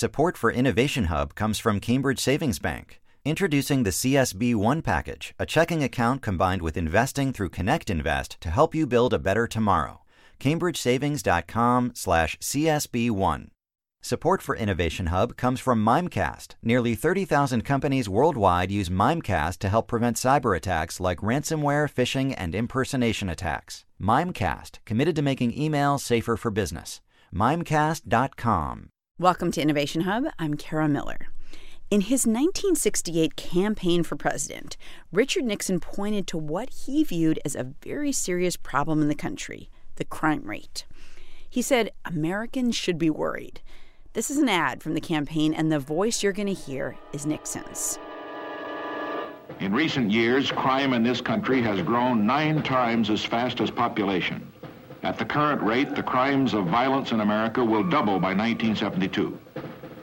Support for Innovation Hub comes from Cambridge Savings Bank. Introducing the CSB One package, a checking account combined with investing through Connect Invest to help you build a better tomorrow. CambridgeSavings.com/slash/CSB1. Support for Innovation Hub comes from Mimecast. Nearly 30,000 companies worldwide use Mimecast to help prevent cyber attacks like ransomware, phishing, and impersonation attacks. Mimecast, committed to making email safer for business. Mimecast.com. Welcome to Innovation Hub. I'm Kara Miller. In his 1968 campaign for president, Richard Nixon pointed to what he viewed as a very serious problem in the country the crime rate. He said Americans should be worried. This is an ad from the campaign, and the voice you're going to hear is Nixon's. In recent years, crime in this country has grown nine times as fast as population. At the current rate, the crimes of violence in America will double by 1972.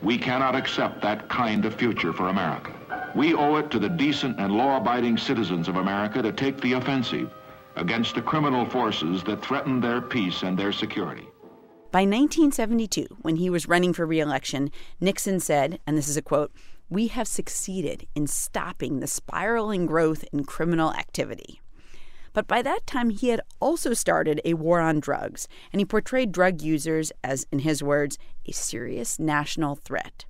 We cannot accept that kind of future for America. We owe it to the decent and law-abiding citizens of America to take the offensive against the criminal forces that threaten their peace and their security. By 1972, when he was running for reelection, Nixon said, and this is a quote, We have succeeded in stopping the spiraling growth in criminal activity. But by that time, he had also started a war on drugs, and he portrayed drug users as, in his words, a serious national threat.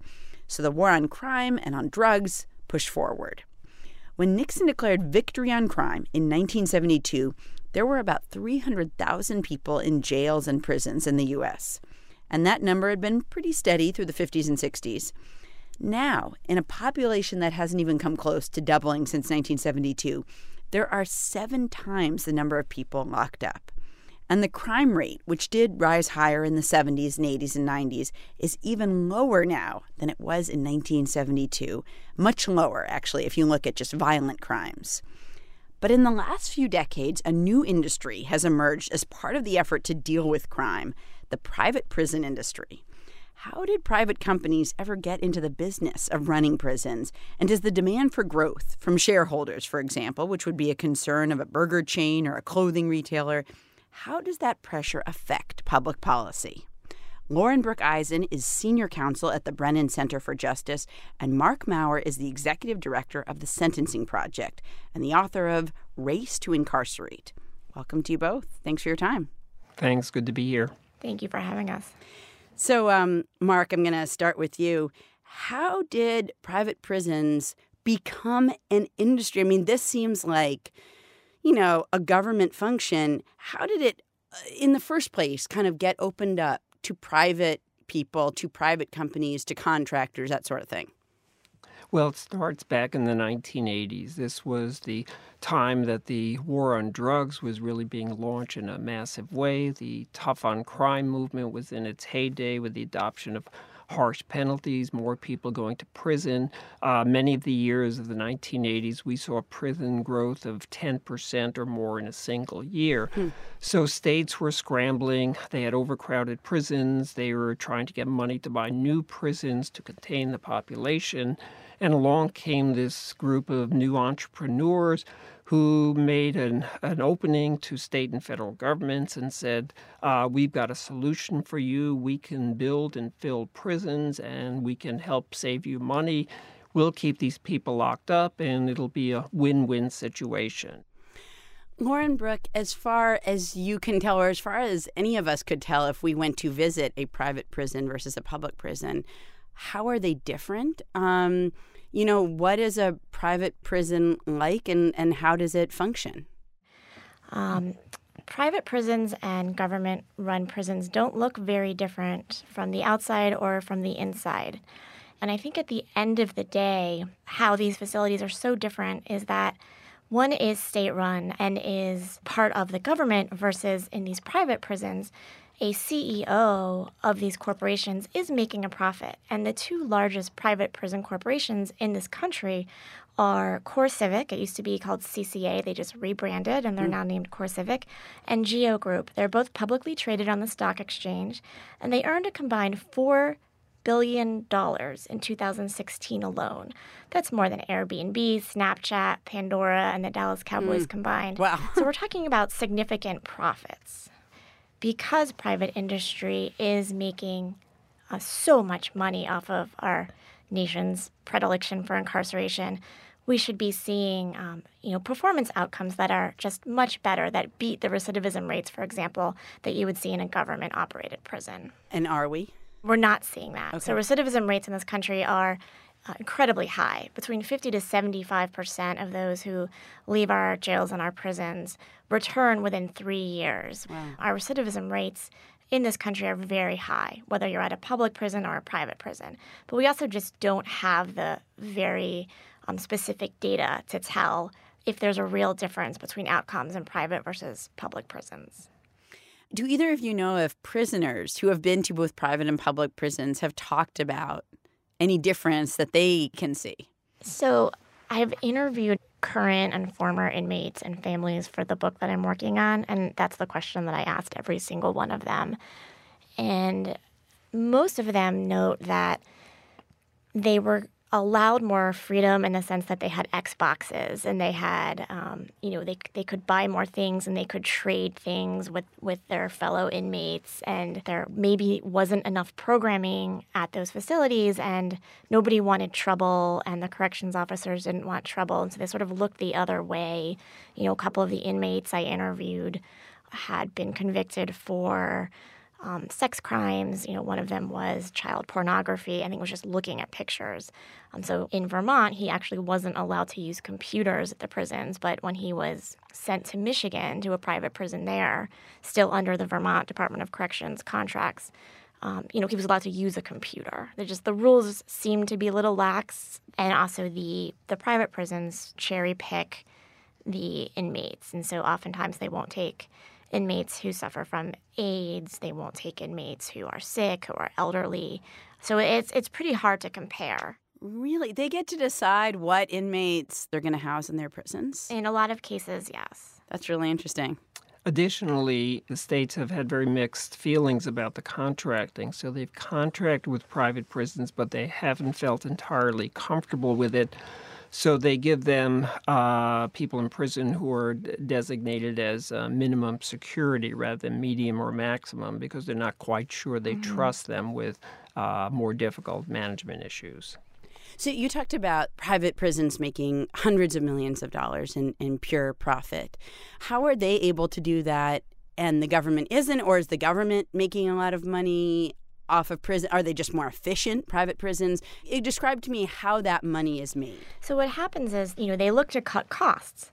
So the war on crime and on drugs pushed forward. When Nixon declared victory on crime in 1972, there were about 300,000 people in jails and prisons in the U.S., and that number had been pretty steady through the 50s and 60s. Now, in a population that hasn't even come close to doubling since 1972, there are seven times the number of people locked up. And the crime rate, which did rise higher in the 70s and 80s and 90s, is even lower now than it was in 1972. Much lower, actually, if you look at just violent crimes. But in the last few decades, a new industry has emerged as part of the effort to deal with crime the private prison industry. How did private companies ever get into the business of running prisons? And does the demand for growth from shareholders, for example, which would be a concern of a burger chain or a clothing retailer, how does that pressure affect public policy? Lauren Brooke Eisen is senior counsel at the Brennan Center for Justice, and Marc Mauer is the executive director of the Sentencing Project and the author of Race to Incarcerate. Welcome to you both. Thanks for your time. Thanks. Good to be here. Thank you for having us. So, um, Marc, I'm going to start with you. How did private prisons become an industry? I mean, this seems like, you know, a government function. How did it, uh, in the first place, kind of get opened up to private people, to private companies, to contractors, that sort of thing? Well, it starts back in the 1980s. This was the time that the war on drugs was really being launched in a massive way. The tough on crime movement was in its heyday with the adoption of harsh penalties, more people going to prison. Uh, many of the years of the 1980s, we saw prison growth of 10% or more in a single year. Hmm. So states were scrambling. They had overcrowded prisons. They were trying to get money to buy new prisons to contain the population. And along came this group of new entrepreneurs who made an, an opening to state and federal governments and said, uh, We've got a solution for you. We can build and fill prisons and we can help save you money. We'll keep these people locked up and it'll be a win win situation. Lauren Brooke, as far as you can tell, or as far as any of us could tell, if we went to visit a private prison versus a public prison, how are they different? Um, you know, what is a private prison like and, and how does it function? Um, private prisons and government run prisons don't look very different from the outside or from the inside. And I think at the end of the day, how these facilities are so different is that one is state run and is part of the government versus in these private prisons, a CEO of these corporations is making a profit. And the two largest private prison corporations in this country are CoreCivic. It used to be called CCA. They just rebranded and they're mm. now named CoreCivic. And GEO Group. They're both publicly traded on the stock exchange. And they earned a combined $4 billion in 2016 alone. That's more than Airbnb, Snapchat, Pandora, and the Dallas Cowboys mm. combined. Wow. so we're talking about significant profits because private industry is making uh, so much money off of our nation's predilection for incarceration, we should be seeing, um, you know, performance outcomes that are just much better, that beat the recidivism rates, for example, that you would see in a government-operated prison. And are we? We're not seeing that. Okay. So recidivism rates in this country are uh, incredibly high. Between 50 to 75 percent of those who leave our jails and our prisons return within three years. Wow. Our recidivism rates in this country are very high, whether you're at a public prison or a private prison. But we also just don't have the very um, specific data to tell if there's a real difference between outcomes in private versus public prisons. Do either of you know if prisoners who have been to both private and public prisons have talked about any difference that they can see? So I've interviewed current and former inmates and families for the book that I'm working on, and that's the question that I asked every single one of them. And most of them note that they were allowed more freedom in the sense that they had Xboxes and they had, um, you know, they they could buy more things and they could trade things with with their fellow inmates, and there maybe wasn't enough programming at those facilities, and nobody wanted trouble, and the corrections officers didn't want trouble, and so they sort of looked the other way. You know, a couple of the inmates I interviewed had been convicted for um, sex crimes. You know, one of them was child pornography. I think it was just looking at pictures. Um, so in Vermont, he actually wasn't allowed to use computers at the prisons. But when he was sent to Michigan to a private prison there, still under the Vermont Department of Corrections contracts, um, you know, he was allowed to use a computer. They're just the rules seem to be a little lax, and also the the private prisons cherry pick the inmates, and so oftentimes they won't take inmates who suffer from AIDS. They won't take inmates who are sick, who are elderly. So it's it's pretty hard to compare. Really? They get to decide what inmates they're going to house in their prisons? In a lot of cases, yes. That's really interesting. Additionally, the states have had very mixed feelings about the contracting. So they've contracted with private prisons, but they haven't felt entirely comfortable with it. So they give them uh, people in prison who are d- designated as uh, minimum security rather than medium or maximum because they're not quite sure they Mm-hmm. trust them with uh, more difficult management issues. So you talked about private prisons making hundreds of millions of dollars in, in pure profit. How are they able to do that and the government isn't? Or is the government making a lot of money off of prison? Are they just more efficient, private prisons? It describe to me how that money is made. So what happens is, you know, they look to cut costs.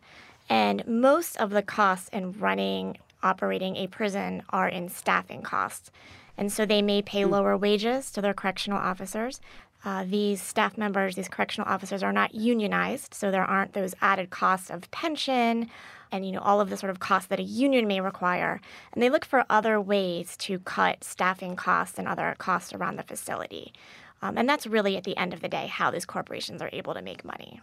And most of the costs in running, operating a prison are in staffing costs. And so they may pay lower wages to their correctional officers. Uh, these staff members, these correctional officers, are not unionized, so there aren't those added costs of pension and you know all of the sort of costs that a union may require. And they look for other ways to cut staffing costs and other costs around the facility. Um, and that's really at the end of the day how these corporations are able to make money.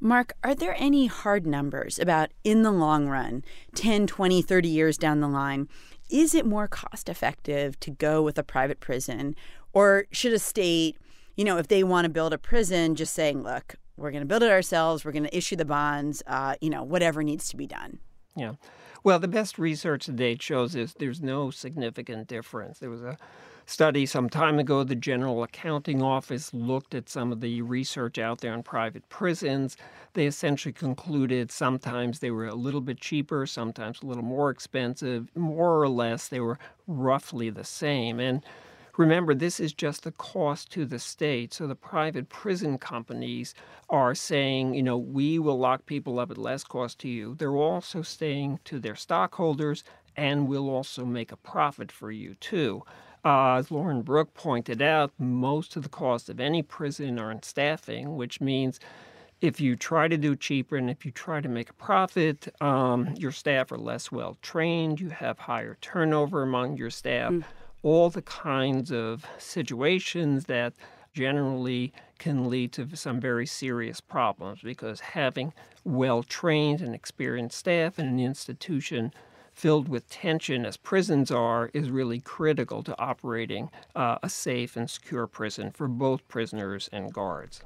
Mark, are there any hard numbers about in the long run, 10, 20, 30 years down the line, is it more cost effective to go with a private prison or should a state, you know, if they want to build a prison, just saying, look, we're going to build it ourselves, we're going to issue the bonds, uh, you know, whatever needs to be done? Yeah. Well, the best research to date shows is there's no significant difference. There was a study some time ago. The General Accounting Office looked at some of the research out there on private prisons. They essentially concluded sometimes they were a little bit cheaper, sometimes a little more expensive. More or less, they were roughly the same. And Remember, this is just the cost to the state. So the private prison companies are saying, you know, we will lock people up at less cost to you. They're also saying to their stockholders, and we'll also make a profit for you too. Uh, as Lauren Brooke pointed out, most of the cost of any prison are in staffing, which means if you try to do cheaper and if you try to make a profit, um, your staff are less well trained, you have higher turnover among your staff all the kinds of situations that generally can lead to some very serious problems because having well trained and experienced staff in an institution filled with tension as prisons are is really critical to operating uh, a safe and secure prison for both prisoners and guards.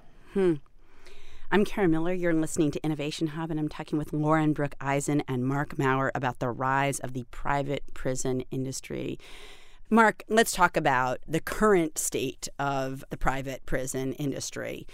I'm Kara Miller. You're listening to Innovation Hub, and I'm talking with Lauren Brooke Eisen and Marc Mauer about the rise of the private prison industry. Mark, let's talk about the current state of the private prison industry.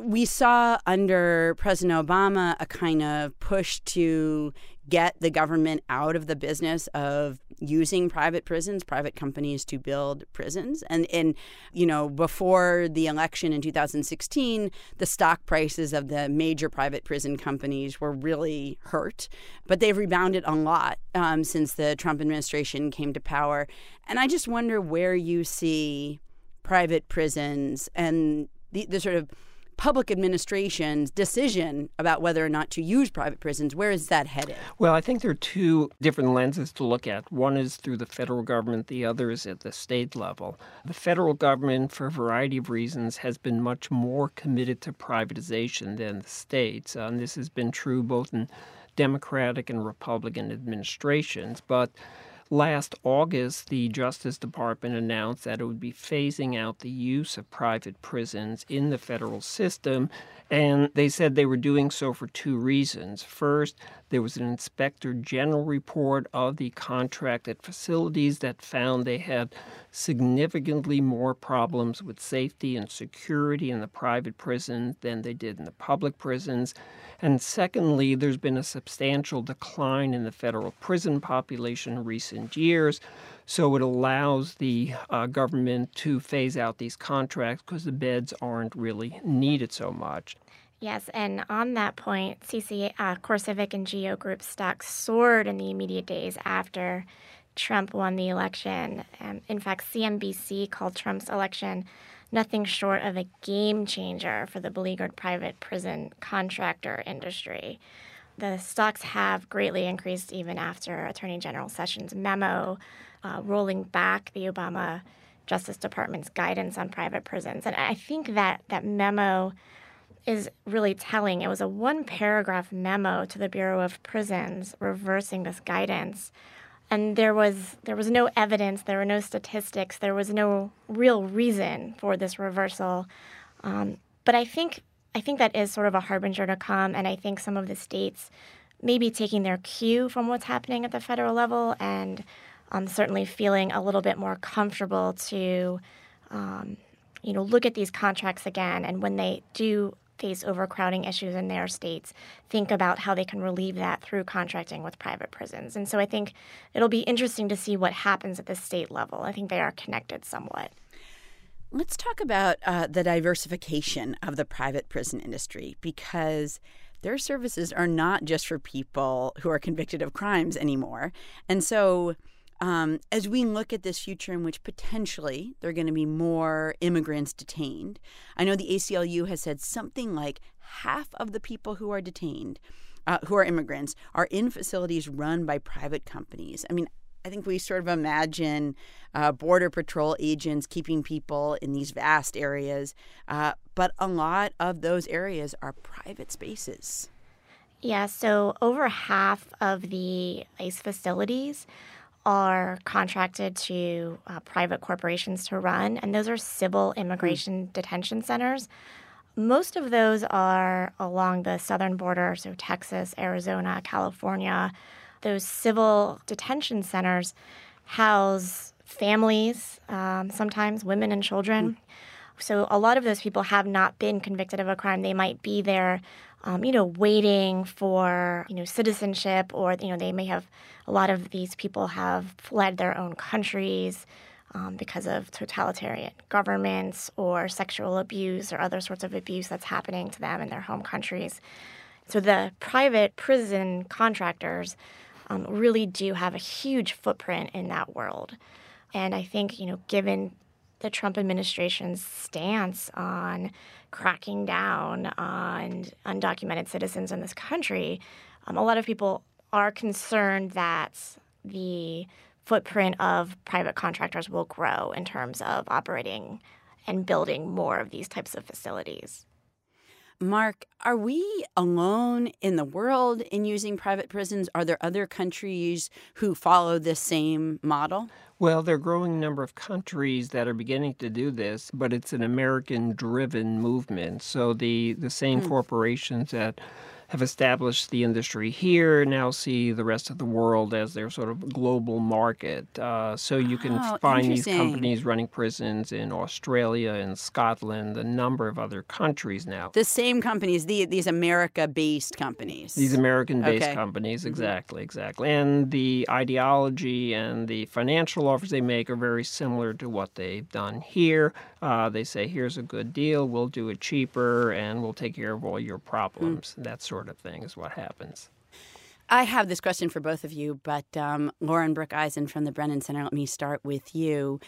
We saw under President Obama a kind of push to get the government out of the business of using private prisons, private companies to build prisons. And and you know, before the election in 2016, the stock prices of the major private prison companies were really hurt, but they've rebounded a lot um, since the Trump administration came to power. And I just wonder where you see private prisons and the, the sort of public administration's decision about whether or not to use private prisons, where is that headed? Well, I think there are two different lenses to look at. One is through the federal government, the other is at the state level. The federal government, for a variety of reasons, has been much more committed to privatization than the states. And this has been true both in Democratic and Republican administrations. But Last August, the Justice Department announced that it would be phasing out the use of private prisons in the federal system. And they said they were doing so for two reasons. First, there was an inspector general report of the contracted facilities that found they had significantly more problems with safety and security in the private prisons than they did in the public prisons. And secondly, there's been a substantial decline in the federal prison population in recent years. So it allows the uh, government to phase out these contracts because the beds aren't really needed so much. Yes, and on that point, CC, uh, CoreCivic and GEO Group stocks soared in the immediate days after Trump won the election. Um, in fact, CNBC called Trump's election nothing short of a game changer for the beleaguered private prison contractor industry. The stocks have greatly increased even after Attorney General Sessions' memo uh, rolling back the Obama Justice Department's guidance on private prisons. And I think that that memo is really telling. It was a one paragraph memo to the Bureau of Prisons reversing this guidance and there was there was no evidence, there were no statistics, there was no real reason for this reversal. Um, but I think I think that is sort of a harbinger to come, and I think some of the states may be taking their cue from what's happening at the federal level, and um, certainly feeling a little bit more comfortable to, um, you know, look at these contracts again, and when they do face overcrowding issues in their states think about how they can relieve that through contracting with private prisons. And so I think it'll be interesting to see what happens at the state level. I think they are connected somewhat. Let's talk about uh, the diversification of the private prison industry because their services are not just for people who are convicted of crimes anymore. And so um, as we look at this future in which potentially there are going to be more immigrants detained, I know the ACLU has said something like half of the people who are detained, uh, who are immigrants, are in facilities run by private companies. I mean, I think we sort of imagine uh, border patrol agents keeping people in these vast areas, uh, but a lot of those areas are private spaces. Yeah, so over half of the ICE facilities are contracted to uh, private corporations to run, and those are civil hmm. immigration mm. detention centers. Most of those are along the southern border, so Texas, Arizona, California. Those civil detention centers house families, um, sometimes women and children. Mm. So a lot of those people have not been convicted of a crime. They might be there um, you know, waiting for, you know, citizenship or, you know, they may have, a lot of these people have fled their own countries um, because of totalitarian governments or sexual abuse or other sorts of abuse that's happening to them in their home countries. So the private prison contractors um, really do have a huge footprint in that world. And I think, you know, given the Trump administration's stance on cracking down on undocumented citizens in this country, um, a lot of people are concerned that the footprint of private contractors will grow in terms of operating and building more of these types of facilities. Mark, are we alone in the world in using private prisons? Are there other countries who follow this same model? Well, there are a growing number of countries that are beginning to do this, but it's an American driven movement. So the, the same mm. corporations that have established the industry here now see the rest of the world as their sort of global market. Uh, so you can Oh, find these companies running prisons in Australia and Scotland, a number of other countries now. The same companies, the, these America-based companies. These American based Okay. companies, exactly, exactly. And the ideology and the financial offers they make are very similar to what they've done here. Uh, they say, here's a good deal, we'll do it cheaper, and we'll take care of all your problems. That sort of thing is what happens. I have this question for both of you, but um, Lauren Brooke Eisen from the Brennan Center, let me start with you.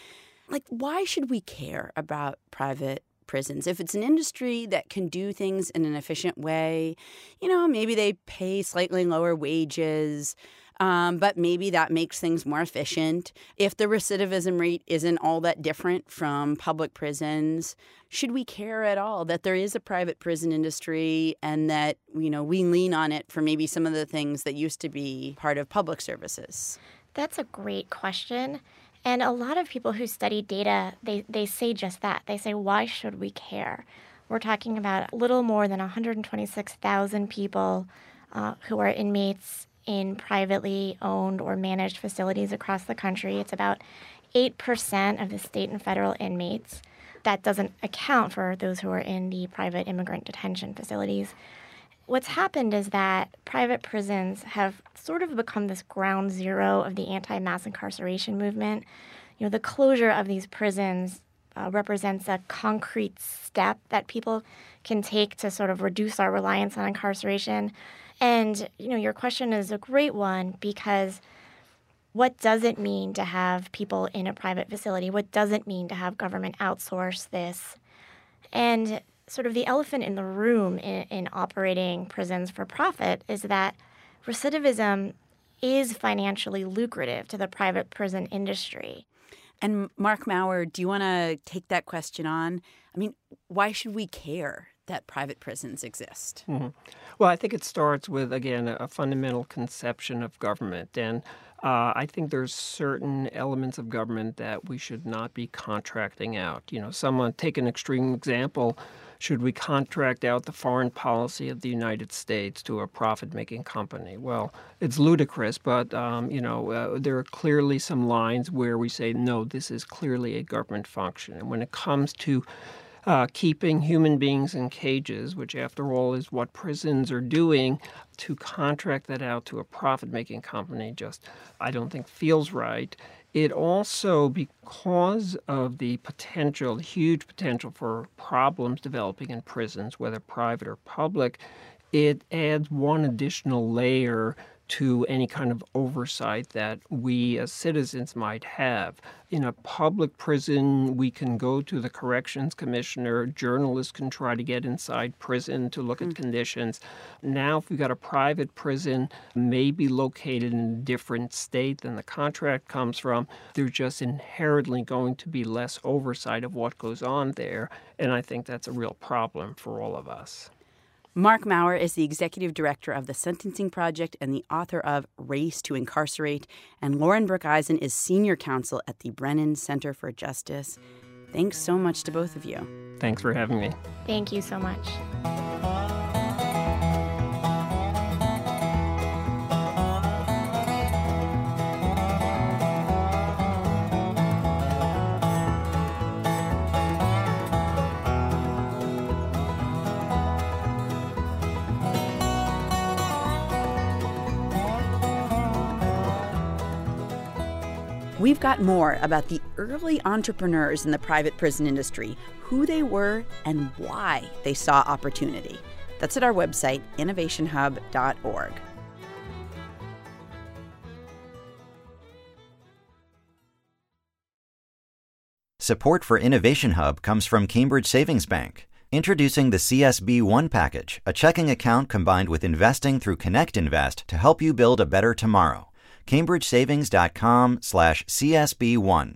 Like, why should we care about private prisons? If it's an industry that can do things in an efficient way, you know, maybe they pay slightly lower wages. Um, but maybe that makes things more efficient. If the recidivism rate isn't all that different from public prisons, should we care at all that there is a private prison industry and that you know we lean on it for maybe some of the things that used to be part of public services? That's a great question. And a lot of people who study data, they, they say just that. They say, why should we care? We're talking about a little more than 126,000 people uh, who are inmates in privately owned or managed facilities across the country. It's about 8% of the state and federal inmates. That doesn't account for those who are in the private immigrant detention facilities. What's happened is that private prisons have sort of become this ground zero of the anti mass incarceration movement. You know, the closure of these prisons uh, represents a concrete step that people can take to sort of reduce our reliance on incarceration. And, you know, your question is a great one because what does it mean to have people in a private facility? What does it mean to have government outsource this? And sort of the elephant in the room in, in operating prisons for profit is that recidivism is financially lucrative to the private prison industry. And Marc Mauer, do you want to take that question on? I mean, why should we care that private prisons exist? Well, I think it starts with, again, a fundamental conception of government. And uh, I think there's certain elements of government that we should not be contracting out. You know, someone, take an extreme example. Should we contract out the foreign policy of the United States to a profit making company? Well, it's ludicrous, but, um, you know, uh, there are clearly some lines where we say, no, this is clearly a government function. And when it comes to uh, keeping human beings in cages, which, after all, is what prisons are doing, to contract that out to a profit making company just, I don't think, feels right. It also, because of the potential, huge potential for problems developing in prisons, whether private or public, it adds one additional layer to any kind of oversight that we as citizens might have. In a public prison, we can go to the corrections commissioner, journalists can try to get inside prison to look at hmm. conditions. Now, if we've got a private prison, maybe located in a different state than the contract comes from, there's just inherently going to be less oversight of what goes on there. And I think that's a real problem for all of us. Marc Mauer is the executive director of the Sentencing Project and the author of Race to Incarcerate, and Lauren Brooke Eisen is senior counsel at the Brennan Center for Justice. Thanks so much to both of you. Thanks for having me. Thank you so much. We've got more about the early entrepreneurs in the private prison industry, who they were, and why they saw opportunity. That's at our website, innovationhub.org. Support for Innovation Hub comes from Cambridge Savings Bank. Introducing the CSB One package, a checking account combined with investing through Connect Invest to help you build a better tomorrow. CambridgeSavings.com slash CSB1.